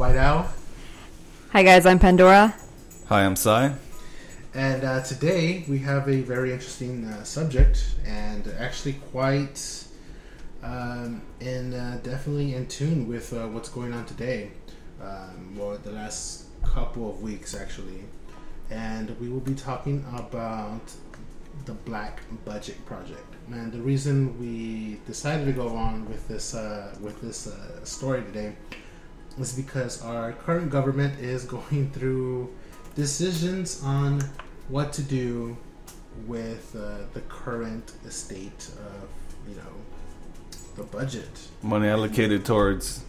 White Owl, Hi guys, I'm Pandora. Hi, I'm Sai. and uh, today we have a very interesting uh, subject, and actually quite um, in uh, definitely in tune with uh, what's going on today. Um, well, the last couple of weeks actually, and we will be talking about the Black Budget Project. And the reason we decided to go on with this uh, with this uh, story today is because our current government is going through decisions on what to do with uh, the current state of you know the budget. Money allocated towards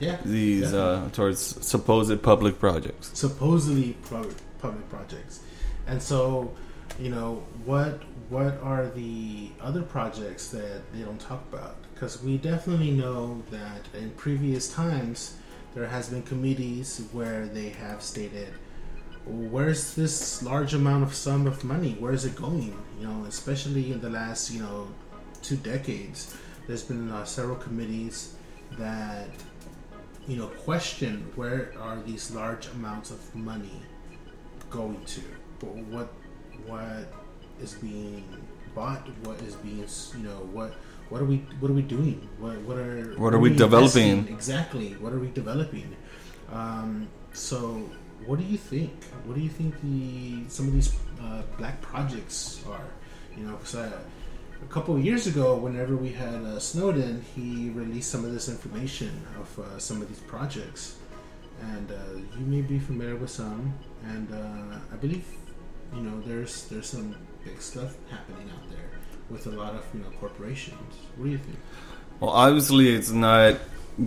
Yeah, these uh, towards supposed public projects. supposedly public, public projects and so you know what what are the other projects that they don't talk about because we definitely know that in previous times there has been committees where they have stated where's this large amount of sum of money? Where is it going? You know especially in the last you know two decades there's been uh, several committees that you know question where are these large amounts of money going to? What what is being bought? What is being you know what what are we what are we doing what what are What are we developing? investing? exactly what are we developing um, so what do you think what do you think the some of these uh, black projects are you know because a couple of years ago, whenever we had uh, Snowden, he released some of this information of uh, some of these projects, and uh, you may be familiar with some. And uh, I believe, you know, there's there's some big stuff happening out there with a lot of you know corporations. What do you think? Well, obviously, it's not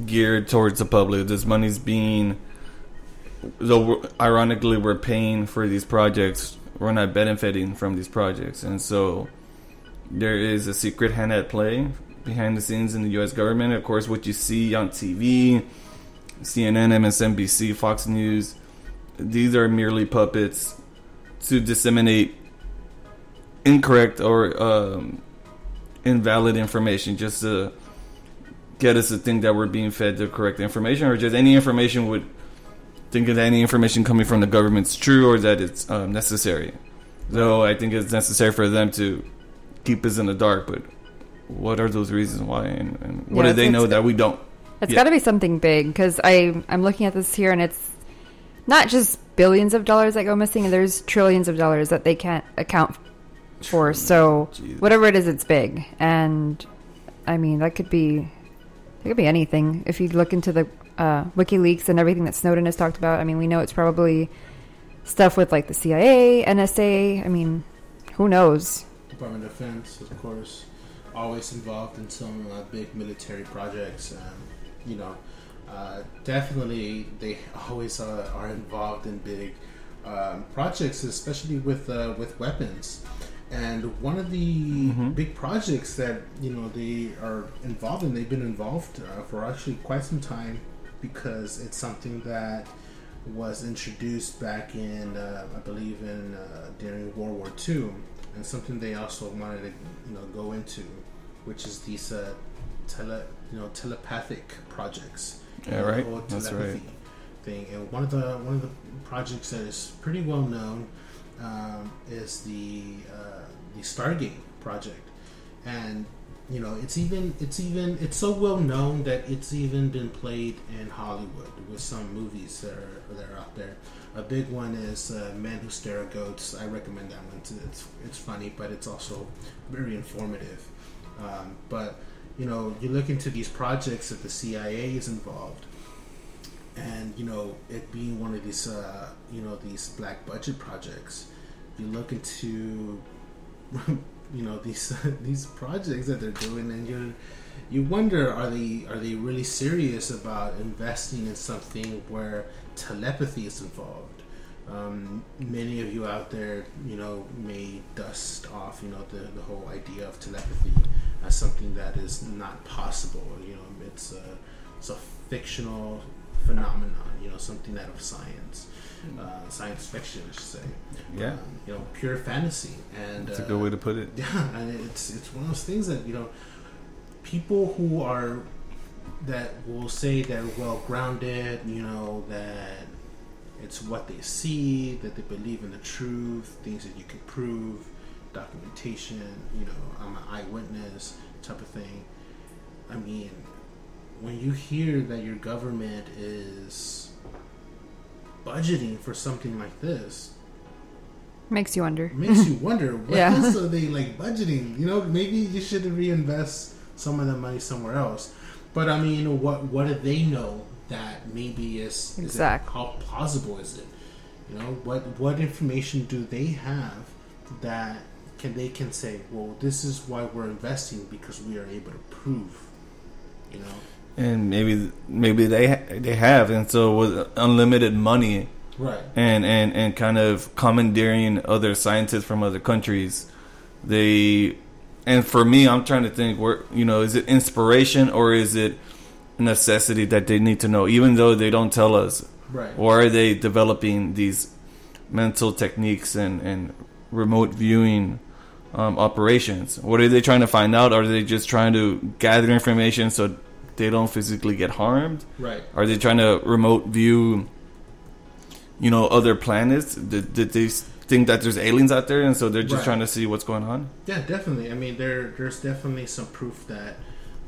geared towards the public. This money's being, though ironically, we're paying for these projects. We're not benefiting from these projects, and so there is a secret hand at play behind the scenes in the U.S. government. Of course, what you see on TV, CNN, MSNBC, Fox News, these are merely puppets to disseminate incorrect or um, invalid information, just to get us to think that we're being fed the correct information, or just any information would think that any information coming from the government's true or that it's um, necessary. Though I think it's necessary for them to keep us in the dark, but what are those reasons why, and, and what Yeah, do they know that we don't? It's Yeah. got to be something big because I I'm looking at this here and it's not just billions of dollars that go missing. There's trillions of dollars that they can't account for. So Jesus. whatever it is, it's big. And I mean that could be it could be anything. If you look into the uh, WikiLeaks and everything that Snowden has talked about, I mean we know it's probably stuff with like the CIA, NSA. I mean, who knows? Department of Defense, of course, always involved in some uh, big military projects. Um, you know, uh, definitely they always uh, are involved in big um, projects, especially with uh, with weapons. And one of the Mhm. big projects that you know they are involved in, they've been involved uh, for actually quite some time because it's something that was introduced back in, uh, I believe, in uh, during World War II, and something they also wanted to, you know, go into, which is these uh, tele, you know, telepathic projects. Yeah, right. whole That's right. telepathy Thing, and one of the one of the projects that is pretty well known um, is the uh, the Stargate project, and you know it's even it's even it's so well known that it's even been played in Hollywood with some movies that are that are out there. A big one is uh, Men Who Stare at Goats. I recommend that one. It's it's, it's funny, but it's also very informative. Um, but you know, you look into these projects that the CIA is involved, and you know, it being one of these uh, you know these black budget projects. You look into you know these these projects that they're doing, and you you wonder are they are they really serious about investing in something where telepathy is involved? Um, many of you out there, you know, may dust off, you know, the, the whole idea of telepathy as something that is not possible. You know, it's a it's a fictional phenomenon. You know, something out of science, uh, science fiction, I should say. Yeah. Um, you know, pure fantasy, and That's a uh, good way to put it. yeah, and it's it's one of those things that you know, people who are that will say they're well grounded, you know, that it's what they see, that they believe in the truth, things that you can prove, documentation, you know, I'm an eyewitness type of thing. I mean, when you hear that your government is budgeting for something like this, Makes you wonder. it makes you wonder what Yeah. else are they like budgeting? You know, maybe you should reinvest some of the money somewhere else. But I mean, what what do they know that maybe is, is it- Exact. how plausible is it? You know, what what information do they have that can they can say, well, this is why we're investing because we are able to prove. You know, And maybe maybe they they have, and so with unlimited money right? and and and kind of commandeering other scientists from other countries, they and for me, I'm trying to think where you know is it inspiration or is it necessity that they need to know, even though they don't tell us, Right. or are they developing these mental techniques and and remote viewing um, operations? What are they trying to find out? Are they just trying to gather information so they don't physically get harmed? Right. Are they trying to remote view, you know, other planets? Did, did they think that there's aliens out there, and so they're just Right. trying to see what's going on? Yeah, definitely. I mean, there there's definitely some proof that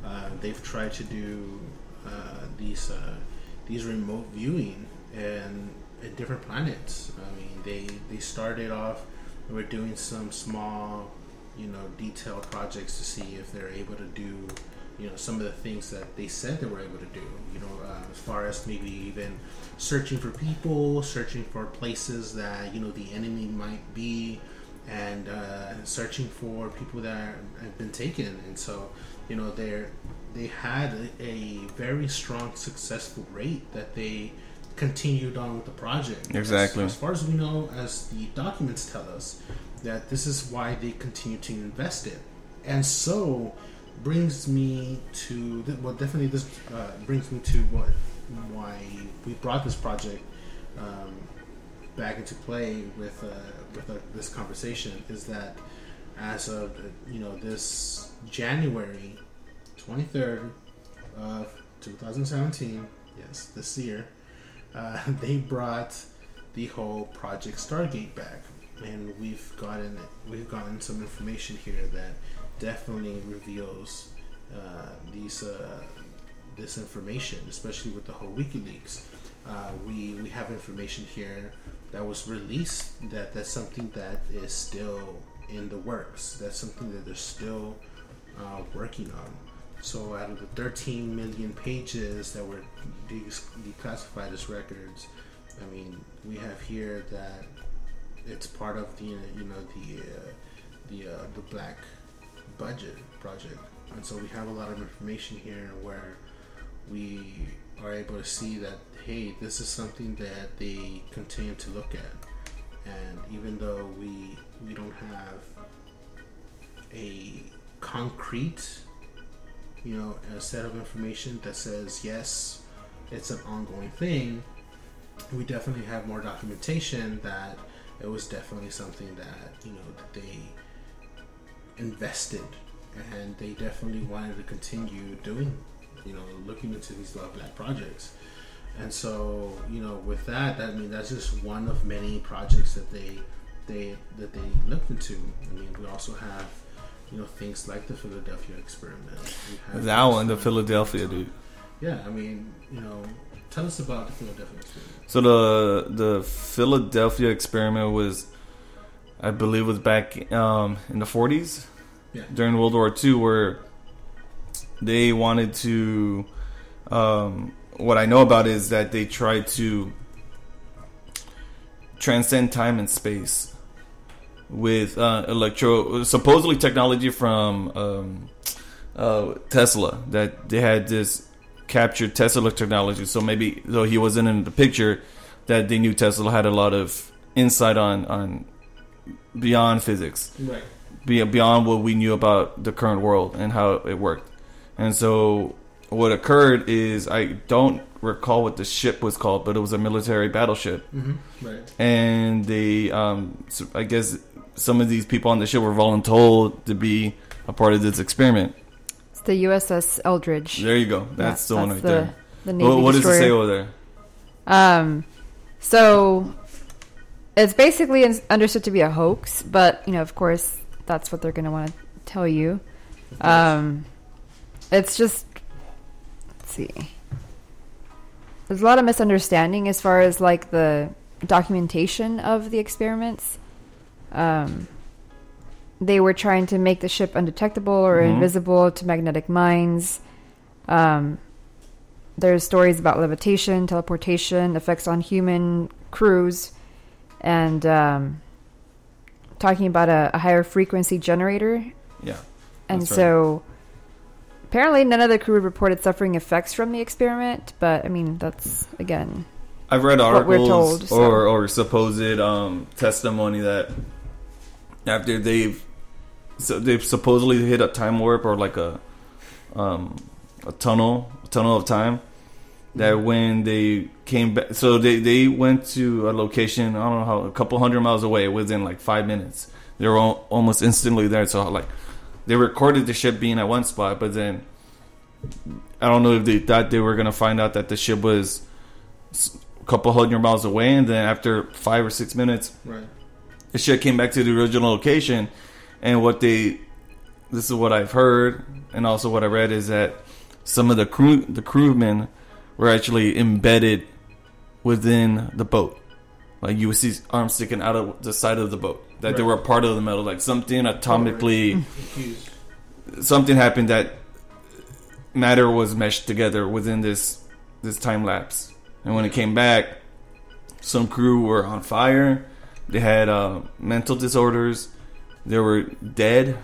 uh, they've tried to do uh, these uh, these remote viewing and in different planets. I mean, they they started off were doing some small, you know, detailed projects to see if they're able to do, you know, some of the things that they said they were able to do. You know, uh, as far as maybe even searching for people, searching for places that you know the enemy might be and uh, searching for people that have been taken. And so, you know, they're they had a, very strong successful rate that they continued on with the project. As- Exactly. As, far as we know, as the documents tell us, that this is why they continue to invest it. And so brings me to well, definitely this uh, brings me to what why we brought this project um, back into play with uh, with uh, this conversation is that as of uh, you know this January twenty third of two thousand seventeen, yes, this year, uh, they brought the whole Project Stargate back, and we've gotten we've gotten some information here that definitely reveals uh, these uh, this information, especially with the whole WikiLeaks. Uh, we we have information here that was released that that's something that is still in the works. That's something that they're still uh, working on. So out of the 13 million pages that were de- declassified as records, I mean, we have here that it's part of the you know the uh, the uh, the black budget project, and so we have a lot of information here where we are able to see that hey, this is something that they continue to look at, and even though we we don't have a concrete you know a set of information that says yes it's an ongoing thing we definitely have more documentation that it was definitely something that you know that they invested and they definitely wanted to continue doing you know looking into these love black projects and so you know with that i mean that's just one of many projects that they they that they looked into. I mean, we also have you know things like the Philadelphia experiment. We have That one, the Philadelphia dude. Yeah, I mean, you know, tell us about the Philadelphia experiment. So the the Philadelphia experiment was, I believe, it was back um, in the forties, Yeah. during World War II, where they wanted to. Um, what I know about is that they tried to transcend time and space with uh, electro, supposedly technology from um, uh, Tesla. That they had this captured Tesla technology. So maybe though he wasn't in the picture, that they knew Tesla had a lot of insight on on beyond physics, Right. beyond what we knew about the current world and how it worked. And so what occurred is I don't recall what the ship was called, but it was a military battleship, Mm-hmm. Right. and they um, so I guess some of these people on the ship were voluntold to be a part of this experiment. It's the USS Eldridge. There you go. That's Yeah, the one that's right the, there. The Navy What, what does it say over there? Um, so it's basically understood to be a hoax, but you know, of course, that's what they're going to want to tell you. Um, it's just let's see. There's a lot of misunderstanding as far as like the documentation of the experiments. Um, they were trying to make the ship undetectable or Mhm. invisible to magnetic mines. Um, there's stories about levitation, teleportation, effects on human crews, and um, talking about a, a higher frequency generator. Yeah. And right. so apparently none of the crew reported suffering effects from the experiment, but I mean, that's again. I've read articles told, so- or or supposed um, testimony that after they've so they've supposedly hit a time warp or like a um, a tunnel a tunnel of time that when they came back so they they went to a location I don't know how a couple hundred miles away within like five minutes they were al- almost instantly there so like they recorded the ship being at one spot but then I don't know if they thought they were gonna find out that the ship was a couple hundred miles away, and then after five or six minutes, Right. the ship came back to the original location. And what they, this is what I've heard, and also what I read is that some of the crew, the crewmen, were actually embedded within the boat. Like you would see arms sticking out of the side of the boat. That they were a part of the metal, like something atomically something happened that matter was meshed together within this this time lapse. And when it came back, some crew were on fire. They had uh, mental disorders. They were dead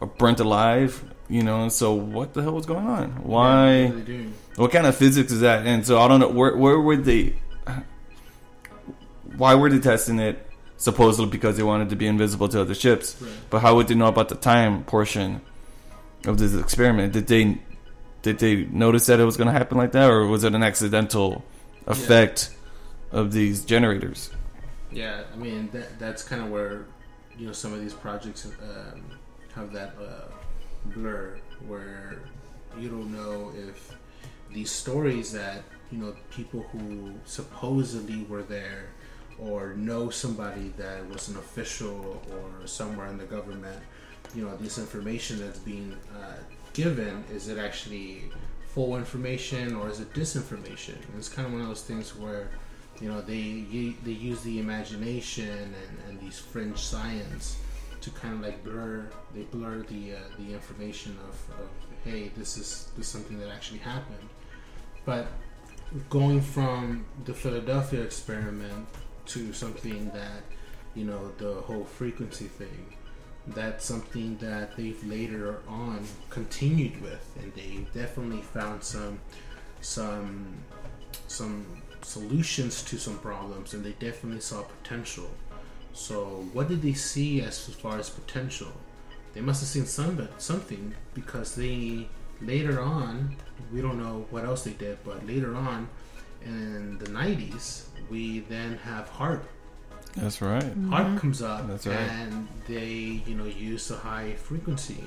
or burnt alive. You know, so what the hell was going on? Why? What are they doing? What kind of physics is that? And so I don't know where where were they? Why were they testing it? Supposedly because they wanted to be invisible to other ships. Right. But how would they know about the time portion of this experiment? Did they did they notice that it was going to happen like that, or was it an accidental effect of these generators? Yeah, I mean that that's kind of where you know some of these projects um, have that uh, blur where you don't know if these stories that you know people who supposedly were there or know somebody that was an official or somewhere in the government you know this information that's being uh, given is it actually full information or is it disinformation? And it's kind of one of those things where you know they they use the imagination and, and these fringe science to kind of like blur they blur the uh, the information of, of hey this is this is something that actually happened but going from the Philadelphia experiment to something that you know the whole frequency thing that's something that they've later on continued with. And they definitely found some some some solutions to some problems and they definitely saw potential. So what did they see as far as potential? They must have seen some something because they later on we don't know what else they did but later on in the 90s we then have HAARP That's right. HAARP comes up That's right. and they you know use a high frequency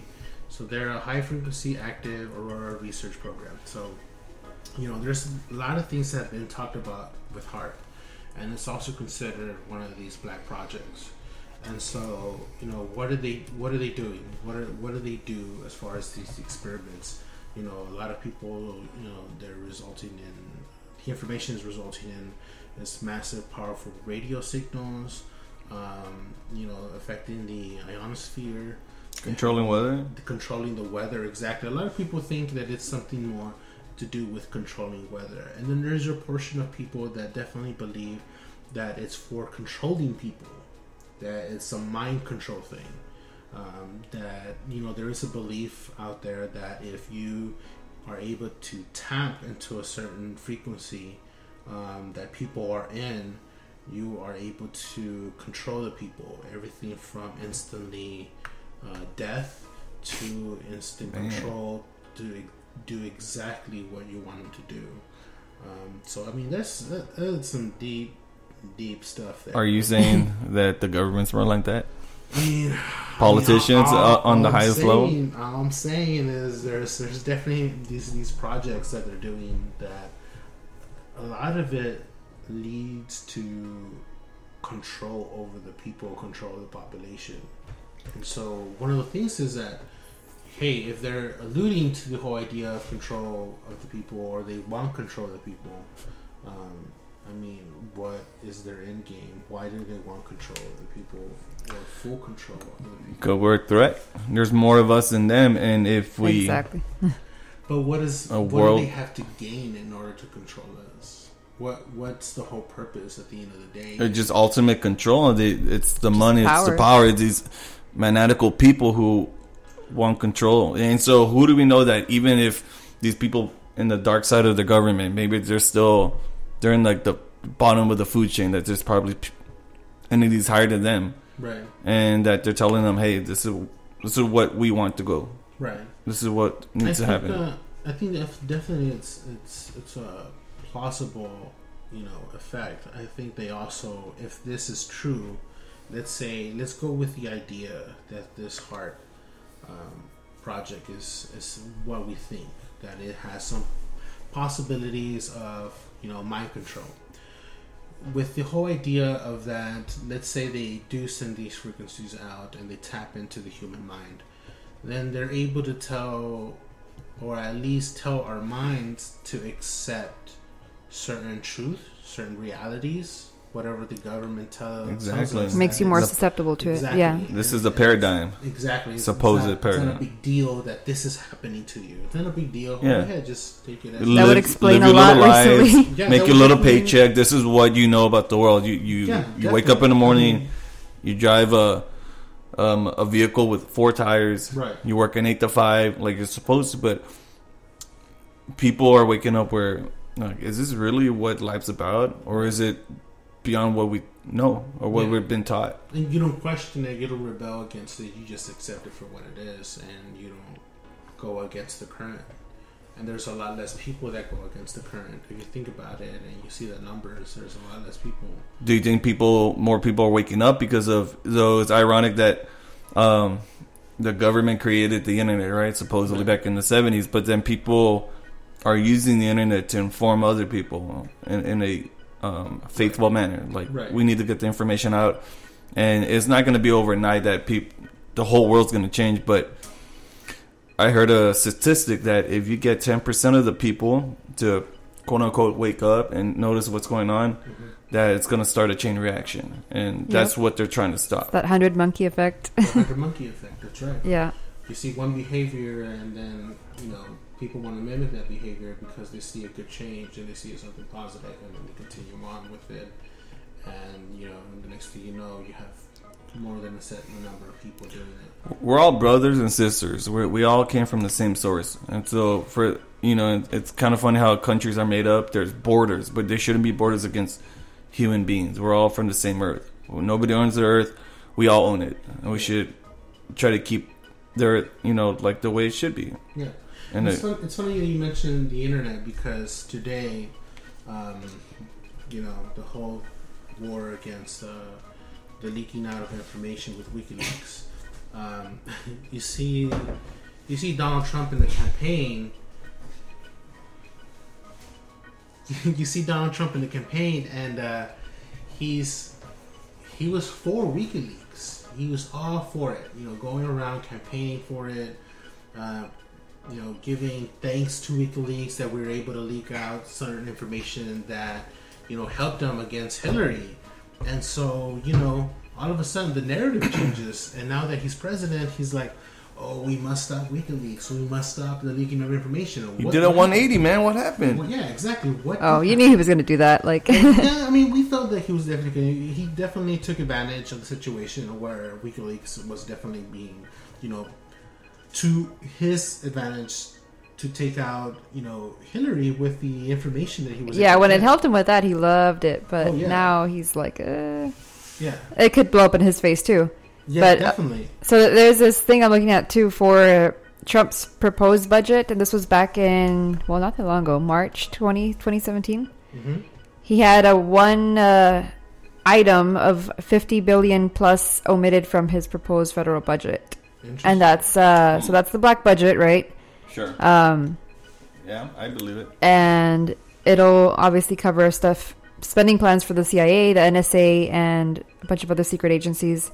so they're a high frequency active aurora research program so you know there's a lot of things that have been talked about with HAARP and it's also considered one of these black projects And so, you know, what are they? What are they doing? What are what do they do as far as these experiments? You know, a lot of people, you know, they're resulting in the information is resulting in this massive, powerful radio signals. Um, you know, affecting the ionosphere, Controlling weather. controlling the weather exactly. A lot of people think that it's something more to do with controlling weather, and then there's a portion of people that definitely believe that it's for controlling people, that it's a mind control thing. Um, that you know there is a belief out there that if you are able to tap into a certain frequency um, that people are in, you are able to control the people. Everything from instantly uh, death to instant Man. control to do exactly what you want them to do. Um, so I mean, that's that, that's some deep, deep stuff. There. Are you saying that the governments run like that? I mean, Politicians I mean, all- uh, on the I'm highest level? All I'm saying is there's there's definitely these these projects that they're doing that a lot of it leads to control over the people, control of the population. And so one of the things is that hey, if they're alluding to the whole idea of control of the people or they want control of the people, um, I mean, what is their end game? Why do they want control of the people or full control of the people? Because we're a threat. There's more of us than them, and if we exactly. But what is A what world- do they have to gain in order to control us? What what's the whole purpose at the end of the day? It's just ultimate control. They, it's the money, it's the power. power. It's these maniacal people who want control. And so, who do we know that even if these people in the dark side of the government, maybe they're still they're in like the bottom of the food chain. That there's probably entities higher than them, right, and that they're telling them, "Hey, this is this is what we want to go. right. This is what I needs to think, happen." I think def- definitely it's it's it's a plausible, you know, effect. I think they also, if this is true, let's say let's go with the idea that this heart um, project is is what we think that it has some possibilities of you know mind control. With the whole idea of that, let's say they do send these frequencies out and they tap into the human mind, then they're able to tell or at least tell our minds to accept certain truth, certain realities, whatever the government tell, Exactly. tells us. Makes you more susceptible to Exactly. it. Yeah. This is the and paradigm. Exactly. It's- Supposed it's not, paradigm. It's not a big deal that this is happening to you. It's not a big deal. Yeah. Go ahead, just take it as Live- would explain live a your lot little lives, recently. Yeah, make your little definitely- paycheck. This is what you know about the world. You you Yeah, you wake up in the morning, you drive a um, a vehicle with four tires. Right. You work an eight to five like you're supposed to, but people are waking up where like, is this really what life's about, or is it beyond what we know or what Yeah. we've been taught? And you don't question it. You don't rebel against it. You just accept it for what it is, and you don't go against the current. And there's a lot less people that go against the current. If you think about it, and you see the numbers, there's a lot less people. Do you think people more people are waking up because of though it's ironic that um, the government created the internet, right? Supposedly back in the seventies, but then people are using the internet to inform other people in, in a um, faithful manner. Like Right. we need to get the information out, and it's not going to be overnight that people, the whole world's going to change. But I heard a statistic that if you get ten percent of the people to quote unquote wake up and notice what's going on, that it's going to start a chain reaction, and that's what they're trying to stop. That hundred monkey effect. Hundred monkey effect. That's right. yeah. You see one behavior, and then you know people want to mimic that behavior because they see a good change and they see something positive, and then they continue on with it. And you know, the next thing you know, you have more than a certain number of people doing it. We're all brothers and sisters. We're, we all came from the same source, and so for you know, it's kind of funny how countries are made up. There's borders, but there shouldn't be borders against human beings. We're all from the same earth. Nobody owns the earth. We all own it, and we should try to keep their you know like the way it should be. Yeah. And it's, it, fun, it's funny that you mentioned the internet because today, um, you know, the whole war against uh, the leaking out of information with WikiLeaks. Um, you see, you see Donald Trump in the campaign. you see Donald Trump in the campaign, and uh, he's he was for WikiLeaks. He was all for it. You know, going around campaigning for it. Uh, you know, giving thanks to WikiLeaks that we were able to leak out certain information that you know helped them against Hillary. And so, you know, all of a sudden the narrative changes, and now that he's president, he's like, "Oh, we must stop WikiLeaks. We must stop the leaking of information." You did a what 180, man. What happened? Well, yeah, exactly. What? Oh, did you knew he was going to do that. Like, yeah, I mean, we felt that he was definitely gonna, he definitely took advantage of the situation where WikiLeaks was definitely being, you know, to his advantage to take out, you know, Hillary with the information that he was. yeah, when it helped him with that, he loved it. But Oh, yeah. now he's like, uh, Yeah, it could blow up in his face too. yeah, But, uh, definitely. So there's this thing I'm looking at too for Trump's proposed budget, and this was back in well, not that long ago, March 20, 2017. hmm He had a one uh, item of 50 billion plus omitted from his proposed federal budget, and that's uh, so that's the black budget, right? Sure. Um, Yeah, I believe it. and it'll obviously cover stuff spending plans for the CIA, the NSA, and a bunch of other secret agencies.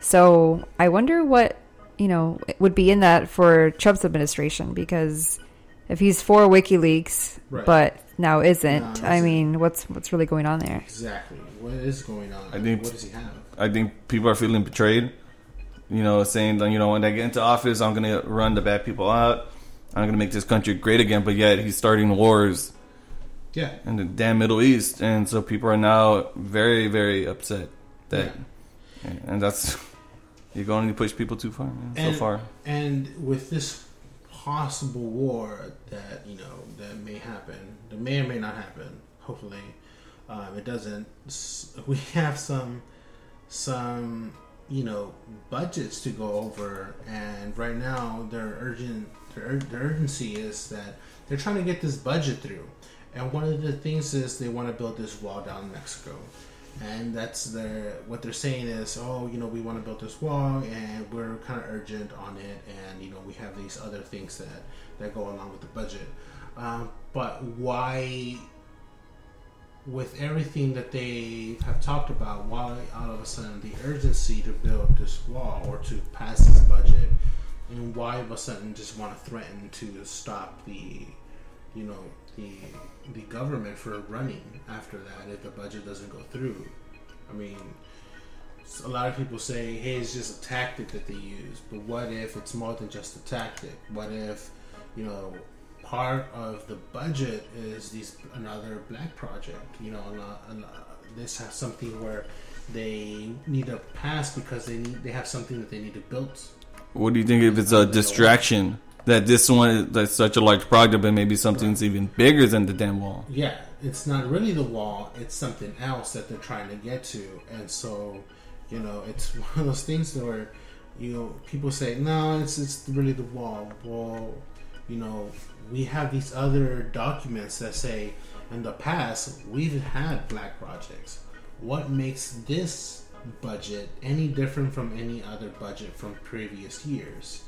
So I wonder what you know would be in that for Trump's administration because if he's for WikiLeaks Right. but now isn't, No, I mean, what's what's really going on there? exactly what is going on. I think- what does he have? I think people are feeling betrayed. You know, saying that you know when I get into office, I'm gonna run the bad people out. I'm gonna make this country great again. But yet he's starting wars Yeah, in the damn Middle East, and so people are now very, very upset that, and that's you're going to push people too far, man, And- so far. and with this possible war that you know that may happen, that may or may not happen. Hopefully, um, it doesn't. We have some some you know budgets to go over, and right now their urgent their, their urgency is that they're trying to get this budget through. And one of the things is they want to build this wall down in Mexico. And that's their what they're saying is oh you know we want to build this wall and we're kind of urgent on it. And you know we have these other things that that go along with the budget. Um, but why with everything that they have talked about why all of a sudden the urgency to build this wall or to pass this budget and why all of a sudden just want to threaten to stop the you know the the government for running after that if the budget doesn't go through. I mean, a lot of people say, "Hey, it's just a tactic that they use." But what if it's more than just a tactic? What if, you know, part of the budget is these another black project? You know, and, uh, uh, this has something where they need to pass because they need they have something that they need to build. What do you think if it's a distraction? That this one that's such a large project, but maybe something's even bigger than the damn wall. Yeah, it's not really the wall, it's something else that they're trying to get to. And so, you know, it's one of those things where, you know, people say, no, it's, it's really the wall. Well, you know, we have these other documents that say, in the past, we've had black projects. What makes this budget any different from any other budget from previous years?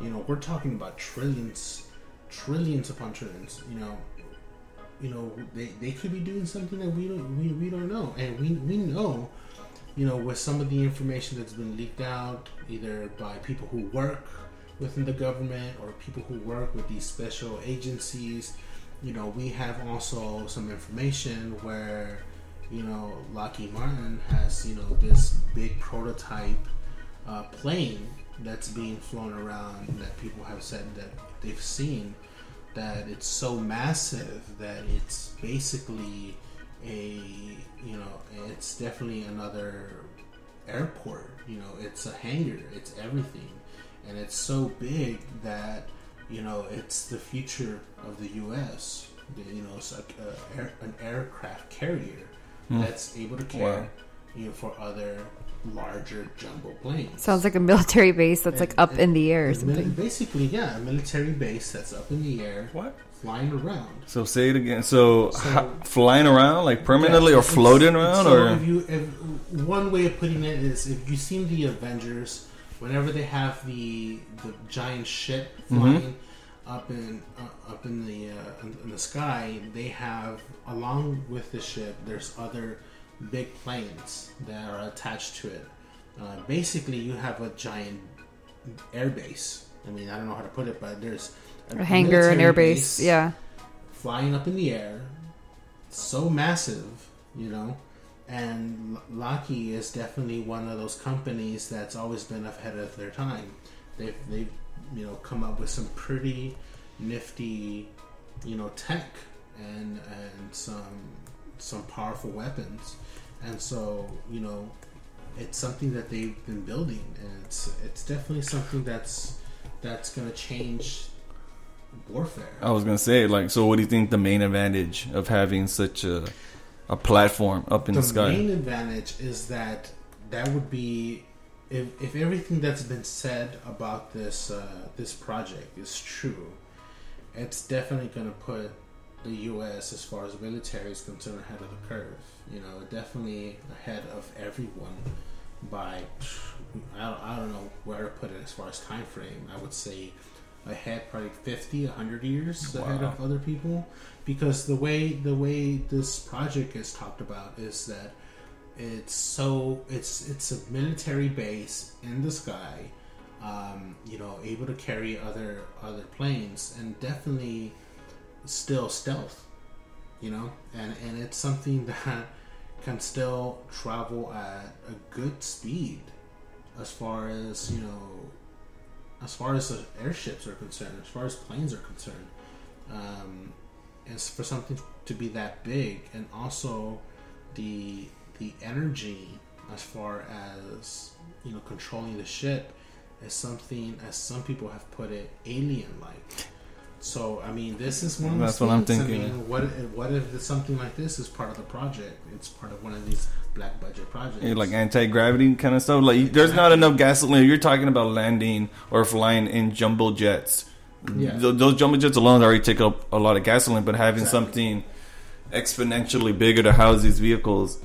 You know, we're talking about trillions, trillions upon trillions. You know, you know they, they could be doing something that we don't we, we don't know and we we know you know with some of the information that's been leaked out either by people who work within the government or people who work with these special agencies you know we have also some information where you know Lockheed Martin has you know this big prototype uh, plane that's being flown around that people have said that they've seen that it's so massive that it's basically a you know it's definitely another airport you know it's a hangar it's everything and it's so big that you know it's the future of the US you know it's like a, air, an aircraft carrier Hmm. that's able to carry Wow. you know for other larger jumbo planes Sounds like a military base that's like up and- in the air or something. basically yeah a military base that's up in the air What? flying around So say it again. So, So- ho- flying around like permanently Yeah, or floating around, so or if you if one way of putting it is if you've seen the Avengers, whenever they have the the giant ship Mm-hmm. flying up in uh, up in the uh, in, in the sky, they have along with the ship. There's other big planes that are attached to it. Uh, basically, you have a giant air base. I mean, I don't know how to put it, but there's A hangar, an airbase. base Yeah. flying up in the air, so massive, you know. And Lockheed is definitely one of those companies that's always been ahead of their time. They've they've you know come up with some pretty nifty, you know, tech and and some some powerful weapons. And so you know, it's something that they've been building, and it's it's definitely something that's that's going to change warfare. I was gonna say, like, so what do you think the main advantage of having such a a platform up in the, the sky? The main advantage is that that would be if, if everything that's been said about this uh, this project is true, it's definitely going to put the U.S. as far as military is concerned ahead of the curve. You know, definitely ahead of everyone by I don't, I don't know where to put it as far as time frame. I would say ahead probably 50 100 years ahead of other people. Because the way the way this project is talked about is that it's so it's it's a military base in the sky um, you know able to carry other other planes and definitely still stealth you know? And and it's something that can still travel at a good speed as far as you know as far as the airships are concerned as far as planes are concerned um, is for something to be that big and also the the energy as far as you know controlling the ship is something as some people have put it alien like so I mean this is one of That's what I'm things. thinking. I mean what if, what if something like this is part of the project it's part of one of these black budget projects Yeah, like anti gravity kind of stuff. Like, there's not enough gasoline. You're talking about landing or flying in jumbo jets. Yeah. Th- those jumbo jets alone already take up a lot of gasoline, but having Exactly. something exponentially bigger to house these vehicles,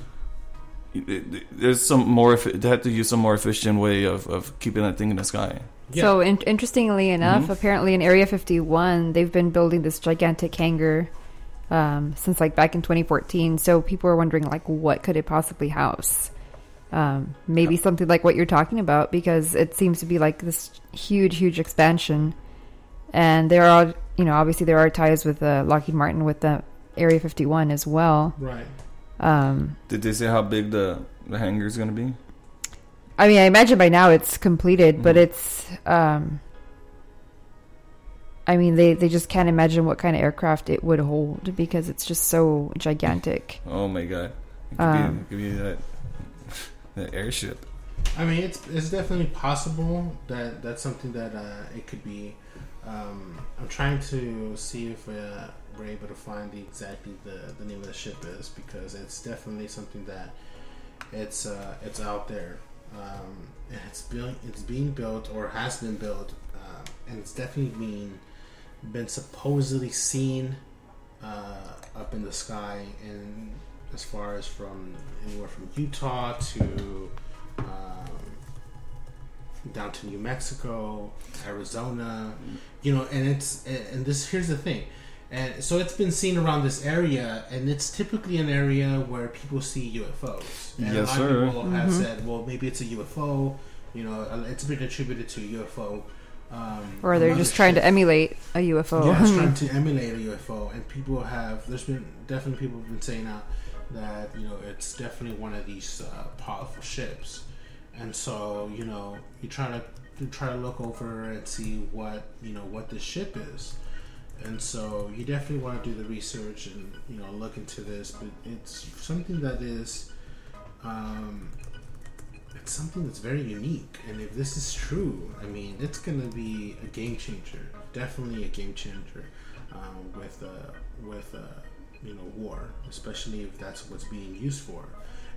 there's some more. They have to use some more efficient way of, of keeping that thing in the sky. Yeah. So in- interestingly enough, Mhm. apparently in Area 51, they've been building this gigantic hangar um, since like back in 2014. So people are wondering like, what could it possibly house? Um, maybe something like what you're talking about because it seems to be like this huge, huge expansion. And there are, you know, obviously there are ties with uh, Lockheed Martin with the Area 51 as well. right Um, Did they say how big the, the hangar is going to be? I mean, I imagine by now it's completed, but Mhm. it's. Um, I mean, they, they just can't imagine what kind of aircraft it would hold because it's just so gigantic. Oh my god! It could, Um, be, it could be that that airship. I mean, it's it's definitely possible that that's something that uh, it could be. Um, I'm trying to see if uh, we're able to find the exactly the, the name of the ship is because it's definitely something that it's uh, it's out there. Um, it's being it's being built or has been built, um, and it's definitely been been supposedly seen uh, up in the sky and as far as from anywhere from Utah to um, down to New Mexico, Arizona, you know, and it's and this here's the thing, and so it's been seen around this area, and it's typically an area where people see UFOs. And Yes, a lot sir. of people have Mhm. said, well, maybe it's a UFO. You know, uh, it's been attributed to a UFO. Um, Or they're another just trying to emulate a UFO. yeah, it's trying to emulate a UFO, and people have. There's been definitely people have been saying out that you know it's definitely one of these uh, powerful ships, and so you know you try to you try to look over and see what you know what this ship is, and so you definitely want to do the research and you know look into this, but it's something that is. Um, it's something that's very unique, and if this is true, I mean, it's gonna be a game changer. Definitely a game changer um, with uh, with uh, you know war, especially if that's what's being used for.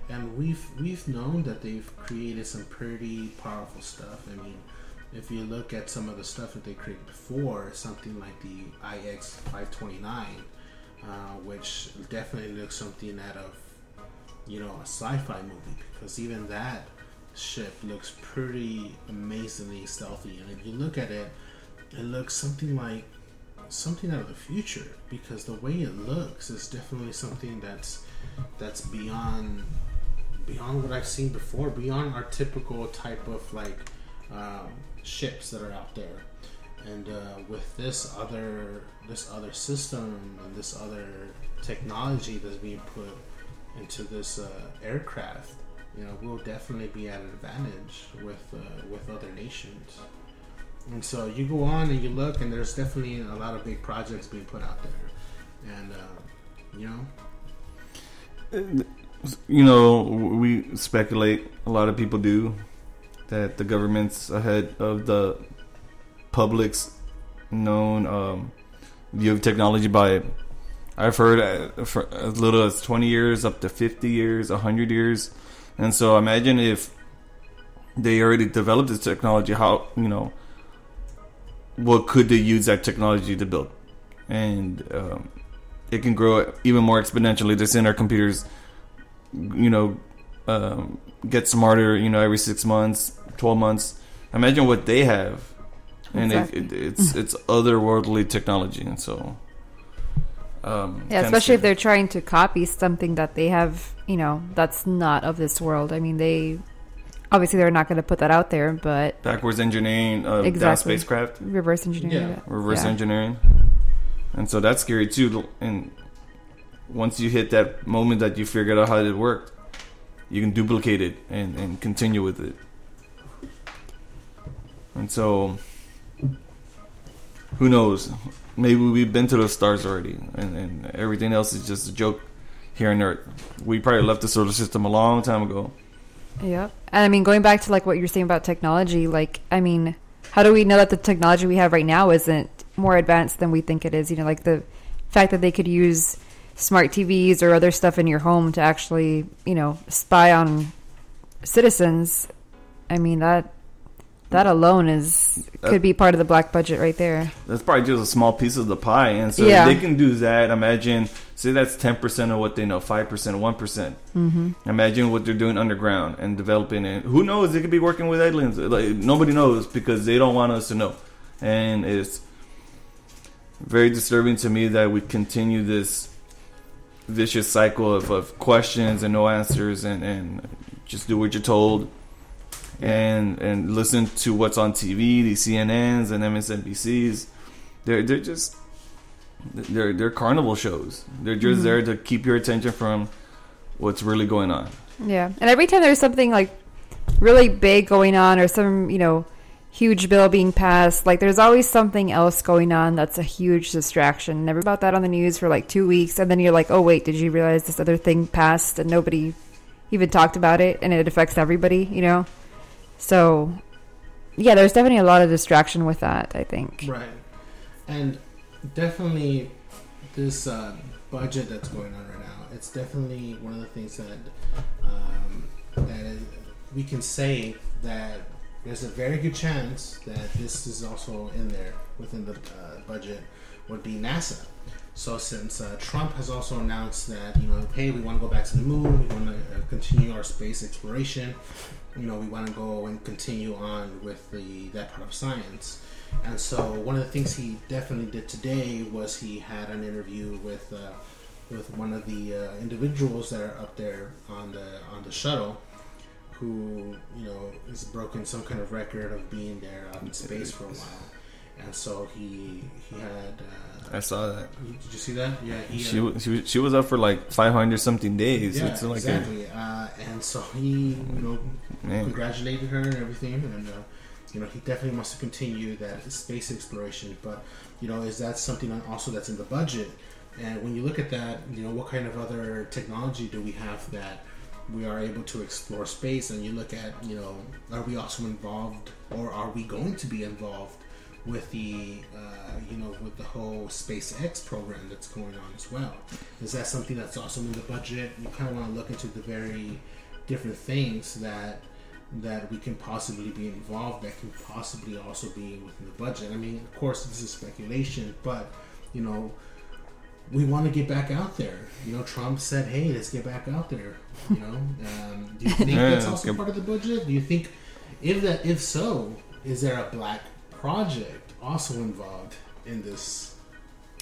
And we've we've known that they've created some pretty powerful stuff. I mean, if you look at some of the stuff that they created before, something like the IX five twenty nine, uh, which definitely looks something out of you know a sci-fi movie because even that ship looks pretty amazingly stealthy. And if you look at it it looks something like something out of the future because the way it looks is definitely something that's that's beyond beyond what I've seen before, beyond our typical type of like um, ships that are out there. And uh, with this other this other system and this other technology that's being put into this uh, aircraft, you know, we'll definitely be at an advantage with uh, with other nations. And so you go on and you look, and there's definitely a lot of big projects being put out there, and uh, you know, You know, we speculate. A lot of people do that the government's ahead of the public's known um, view of technology by. I've heard uh, for as little as 20 years up to 50 years, 100 years. And so imagine if they already developed this technology, how, you know, what could they use that technology to build? And um, it can grow even more exponentially. This in our computers, you know, um, get smarter, you know, every six months, 12 months. Imagine what they have. And Exactly. it, it, it's it's otherworldly technology, and so um, Yeah, kinda especially if they're trying to copy something that they have, you know, that's not of this world. I mean, they obviously they're not going to put that out there, but backwards engineering uh, that Exactly. spacecraft, reverse engineering Yeah. reverse Yeah. engineering, and so that's scary too. And once you hit that moment that you figured out how it worked, you can duplicate it and, and continue with it. And so, who knows? Maybe we've been to the stars already, and, and everything else is just a joke here on Earth. We probably left the solar system a long time ago. Yeah, And I mean, going back to like what you're saying about technology, like, I mean, how do we know that the technology we have right now isn't more advanced than we think it is? You know, like the fact that they could use smart TVs or other stuff in your home to actually, you know, spy on citizens. I mean, that that alone is could be part of the black budget right there. That's probably just a small piece of the pie, and so Yeah. they can do that. Imagine, say that's ten percent of what they know, five percent, one percent. Mm-hmm. Imagine what they're doing underground and developing it. Who knows? They could be working with aliens. Like nobody knows because they don't want us to know, and it's very disturbing to me that we continue this vicious cycle of, of questions and no answers, and, and just do what you're told and and listen to what's on TV, the CNNs and MSNBCs. They're they're just they're they're carnival shows. They're just mm-hmm. there to keep your attention from what's really going on. Yeah. And every time there's something like really big going on or some, you know, huge bill being passed, like there's always something else going on that's a huge distraction. Never about that on the news for like two weeks. And then you're like, oh, wait, did you realize this other thing passed and nobody even talked about it and it affects everybody, you know? So, yeah, there's definitely a lot of distraction with that, I think. right, and definitely this uh, budget that's going on right now. It's definitely one of the things that um, that is, we can say that there's a very good chance that this is also in there within the uh, budget would be NASA. So since uh, Trump has also announced that you know, hey, we want to go back to the moon, we want to uh, continue our space exploration, you know, we want to go and continue on with the that part of science. And so one of the things he definitely did today was he had an interview with uh, with one of the uh, individuals that are up there on the on the shuttle, who you know has broken some kind of record of being there out in space for a while. And so he he had. Uh, I saw that. did you see that? Yeah, he. She uh, she, she was up for like 500 something days. yeah, it's like exactly. uh, and so he, you know, man. congratulated her and everything, and uh, you know he definitely wants to continue that space exploration. But you know, is that something also that's in the budget? And when you look at that, you know, what kind of other technology do we have that we are able to explore space? And you look at, you know, are we also involved, or are we going to be involved with the, uh, you know, with the whole SpaceX program that's going on as well? Is that something that's also in the budget? You kind of want to look into the very different things that that we can possibly be involved that can possibly also be within the budget. I mean, of course, this is speculation, but you know, we want to get back out there. You know, Trump said, "Hey, let's get back out there." You know, um, do you think Yeah, that's also get- part of the budget? Do you think, if that, if so, is there a black project also involved in this?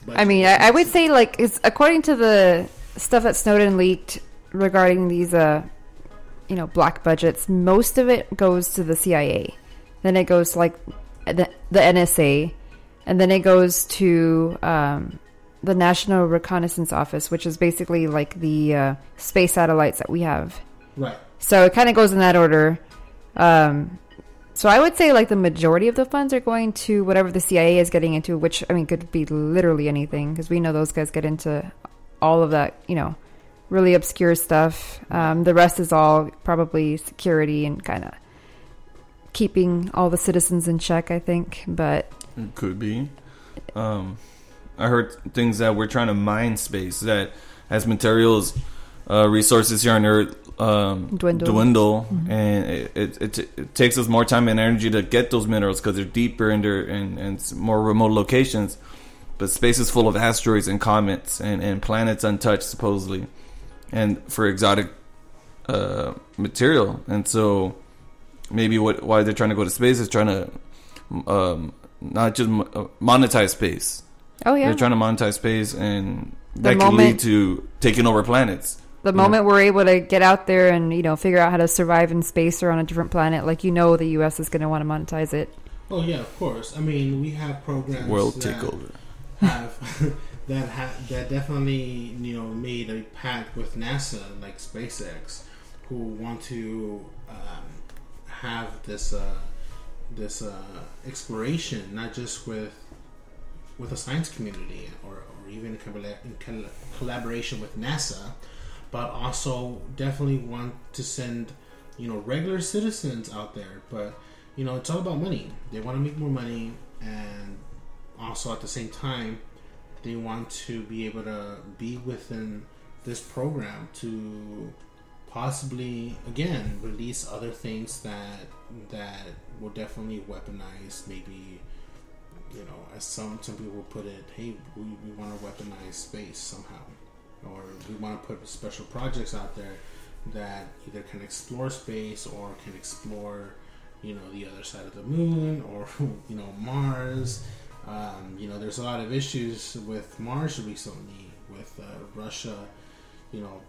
Budget? I mean, I, I would say like it's according to the stuff that Snowden leaked regarding these, uh, you know, black budgets, most of it goes to the CIA. Then it goes to like the, the NSA, and then it goes to um, the National Reconnaissance Office, which is basically like the uh, space satellites that we have. Right. So it kind of goes in that order. Um, so I would say like the majority of the funds are going to whatever the CIA is getting into, which I mean could be literally anything because we know those guys get into all of that, you know, really obscure stuff. Um, the rest is all probably security and kind of keeping all the citizens in check. I think, but It could be. Um, I heard things that we're trying to mine space that as materials, uh, resources here on Earth um, Dwindle. dwindle, and it, it, it, it takes us more time and energy to get those minerals because they're deeper and they're in, in more remote locations. But space is full of asteroids and comets and, and planets untouched, supposedly, and for exotic uh, material. And so maybe what why they're trying to go to space is trying to um, not just uh, monetize space. Oh yeah, They're trying to monetize space, and The that can lead to taking over planets. the moment we're able to get out there and you know figure out how to survive in space or on a different planet, like you know, the U.S. is going to want to monetize it. Oh yeah, of course. I mean, we have programs World that takeover. have that ha- that definitely you know made a pact with NASA, like SpaceX, who want to um, have this uh, this uh, exploration, not just with with the science community or, or even in, colla- in coll- collaboration with NASA, but also definitely want to send you know regular citizens out there. But you know it's all about money. They want to make more money, and also at the same time, they want to be able to be within this program to possibly again release other things that that will definitely weaponize maybe you know as some some people put it hey we, we want to weaponize space somehow. Or we want to put special projects out there that either can explore space or can explore you know the other side of the moon or you know mars. Um, you know there's a lot of issues with mars recently with uh, russia you know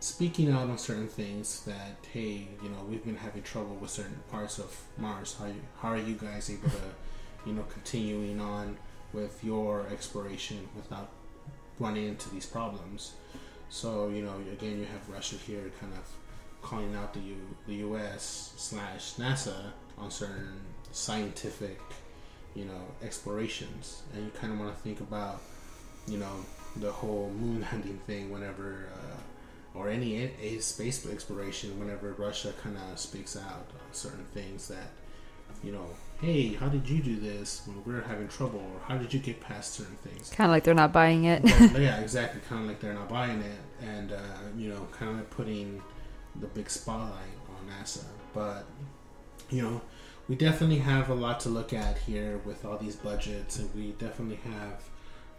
speaking out on certain things that hey you know we've been having trouble with certain parts of mars. How you, how are you guys able to you know continuing on with your exploration without running into these problems. So you know again you have russia here kind of calling out the U- the us slash nasa on certain scientific you know explorations. And you kind of want to think about you know the whole moon landing thing whenever uh, or any a, space exploration whenever Russia kind of speaks out on certain things that you know hey how did you do this when we're having trouble? Or how did you get past certain things? Kind of like they're not buying it. yeah, yeah, exactly. Kind of like they're not buying it. And uh, you know kind of like putting the big spotlight on NASA. But you know we definitely have a lot to look at here with all these budgets. And we definitely have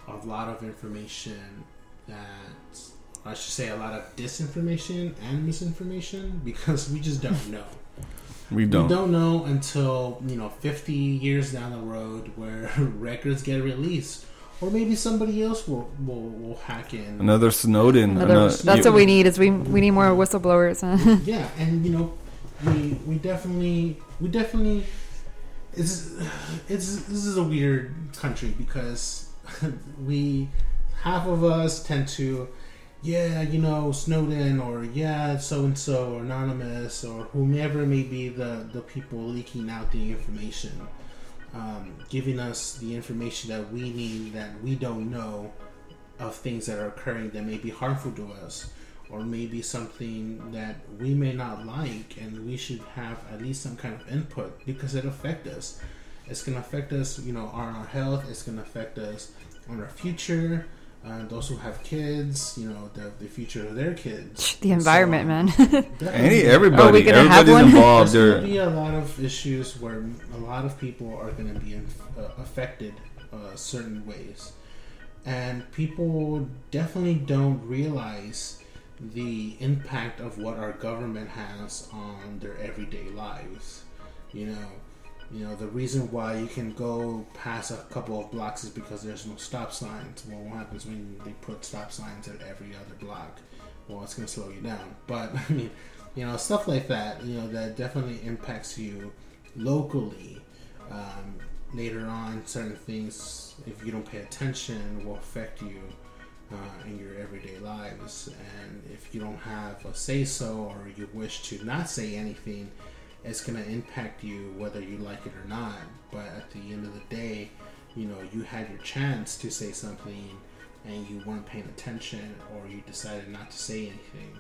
a lot of information that I should say a lot of disinformation and misinformation because we just don't know. We don't. We don't know until you know 50 years down the road where records get released, or maybe somebody else will will, will hack in. Another Snowden. Another, another- that's you- what we need. Is we we need more whistleblowers. Huh? yeah, and you know, we we definitely we definitely it's it's this is a weird country because we half of us tend to yeah you know Snowden or yeah so and so or anonymous or whomever may be the the people leaking out the information um, giving us the information that we need that we don't know of things that are occurring that may be harmful to us or maybe something that we may not like and we should have at least some kind of input because it affects us. It's going to affect us you know on our health. It's going to affect us on our future uh, those who have kids you know the, the future of their kids the environment, So, man. Any definitely- everybody, Are we gonna have everybody's one? involved. there's going to be a lot of issues where a lot of people are going to be uh, affected uh, certain ways. And people definitely don't realize the impact of what our government has on their everyday lives. You know, You know, the reason why you can go past a couple of blocks is because there's no stop signs. Well, what happens when they put stop signs at every other block? Well, it's going to slow you down. But, I mean, you know, stuff like that, you know, that definitely impacts you locally. Um, later on, certain things, if you don't pay attention, will affect you uh, in your everyday lives. And if you don't have a say so or you wish to not say anything, it's going to impact you whether you like it or not. But at the end of the day, you know, you had your chance to say something and you weren't paying attention or you decided not to say anything.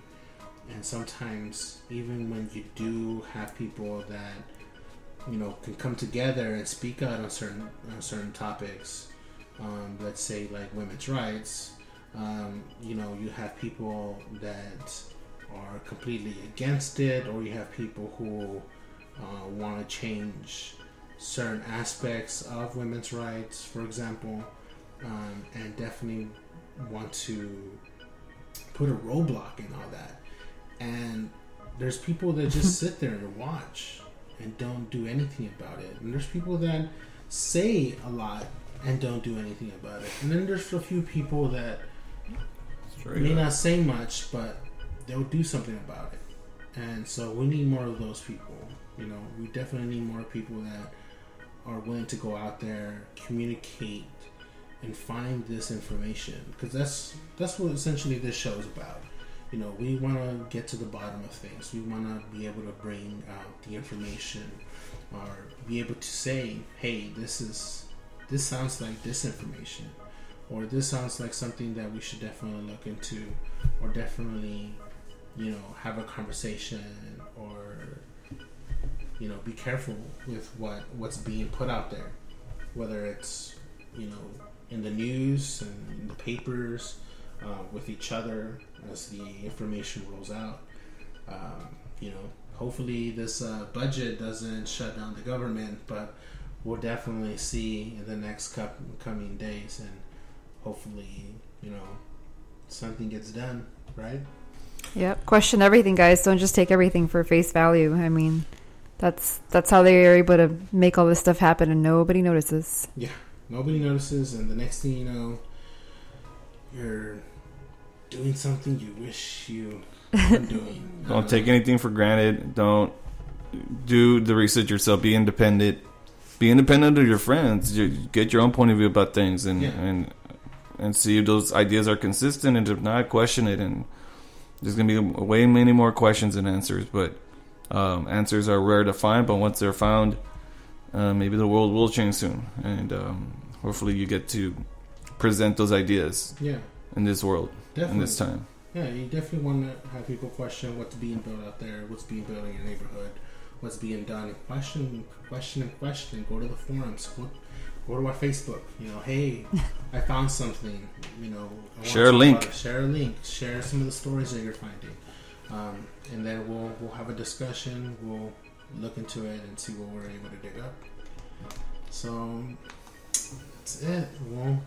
And sometimes, even when you do have people that you know can come together and speak out on certain on certain topics, um, let's say like women's rights, um, you know, you have people that are completely against it, or you have people who uh, want to change certain aspects of women's rights, for example, um, and definitely want to put a roadblock in all that. And there's people that just sit there and watch and don't do anything about it. And there's people that say a lot and don't do anything about it. And then there's a few people that may up. not say much, but they'll do something about it. And so we need more of those people. You know, we definitely need more people that are willing to go out there, communicate, and find this information because that's that's what essentially this show is about. You know, we want to get to the bottom of things. We want to be able to bring out the information, or be able to say, "Hey, this is this sounds like disinformation." or this sounds like something that we should definitely look into or definitely you know have a conversation you know be careful with what what's being put out there whether it's you know in the news and in the papers uh, with each other as the information rolls out um, you know hopefully this uh, budget doesn't shut down the government but we'll definitely see in the next coming days and hopefully, you know, something gets done, right? Yep. Question everything, guys. Don't just take everything for face value. I mean, that's that's how they are able to make all this stuff happen, and nobody notices. Yeah, nobody notices, and the next thing you know, you're doing something you wish you weren't doing. Don't take anything for granted. Don't do the research yourself. Be independent. Be independent of your friends. You- Get your own point of view about things, and Yeah. and and see if those ideas are consistent. And if not, question it. And there's gonna be way many more questions and answers. But um, answers are rare to find. But once they're found, uh, maybe the world will change soon. And um, hopefully, you get to present those ideas Yeah, in this world Definitely. in this time. Yeah, you definitely want to have people question what's being built out there, what's being built in your neighborhood, what's being done, and question, question, and question. Go to the forums. Go, go to our Facebook. You know, hey, I found something. You know, I wanna Share a link. Share a link. Share some of the stories that you're finding, um, and then we'll we'll have a discussion. We'll look into it and see what we're able to dig up. So that's it. Well,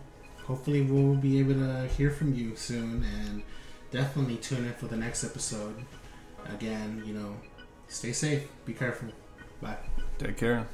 hopefully we'll be able to hear from you soon and definitely tune in for the next episode. Again, you know, stay safe, be careful. Bye. Take care.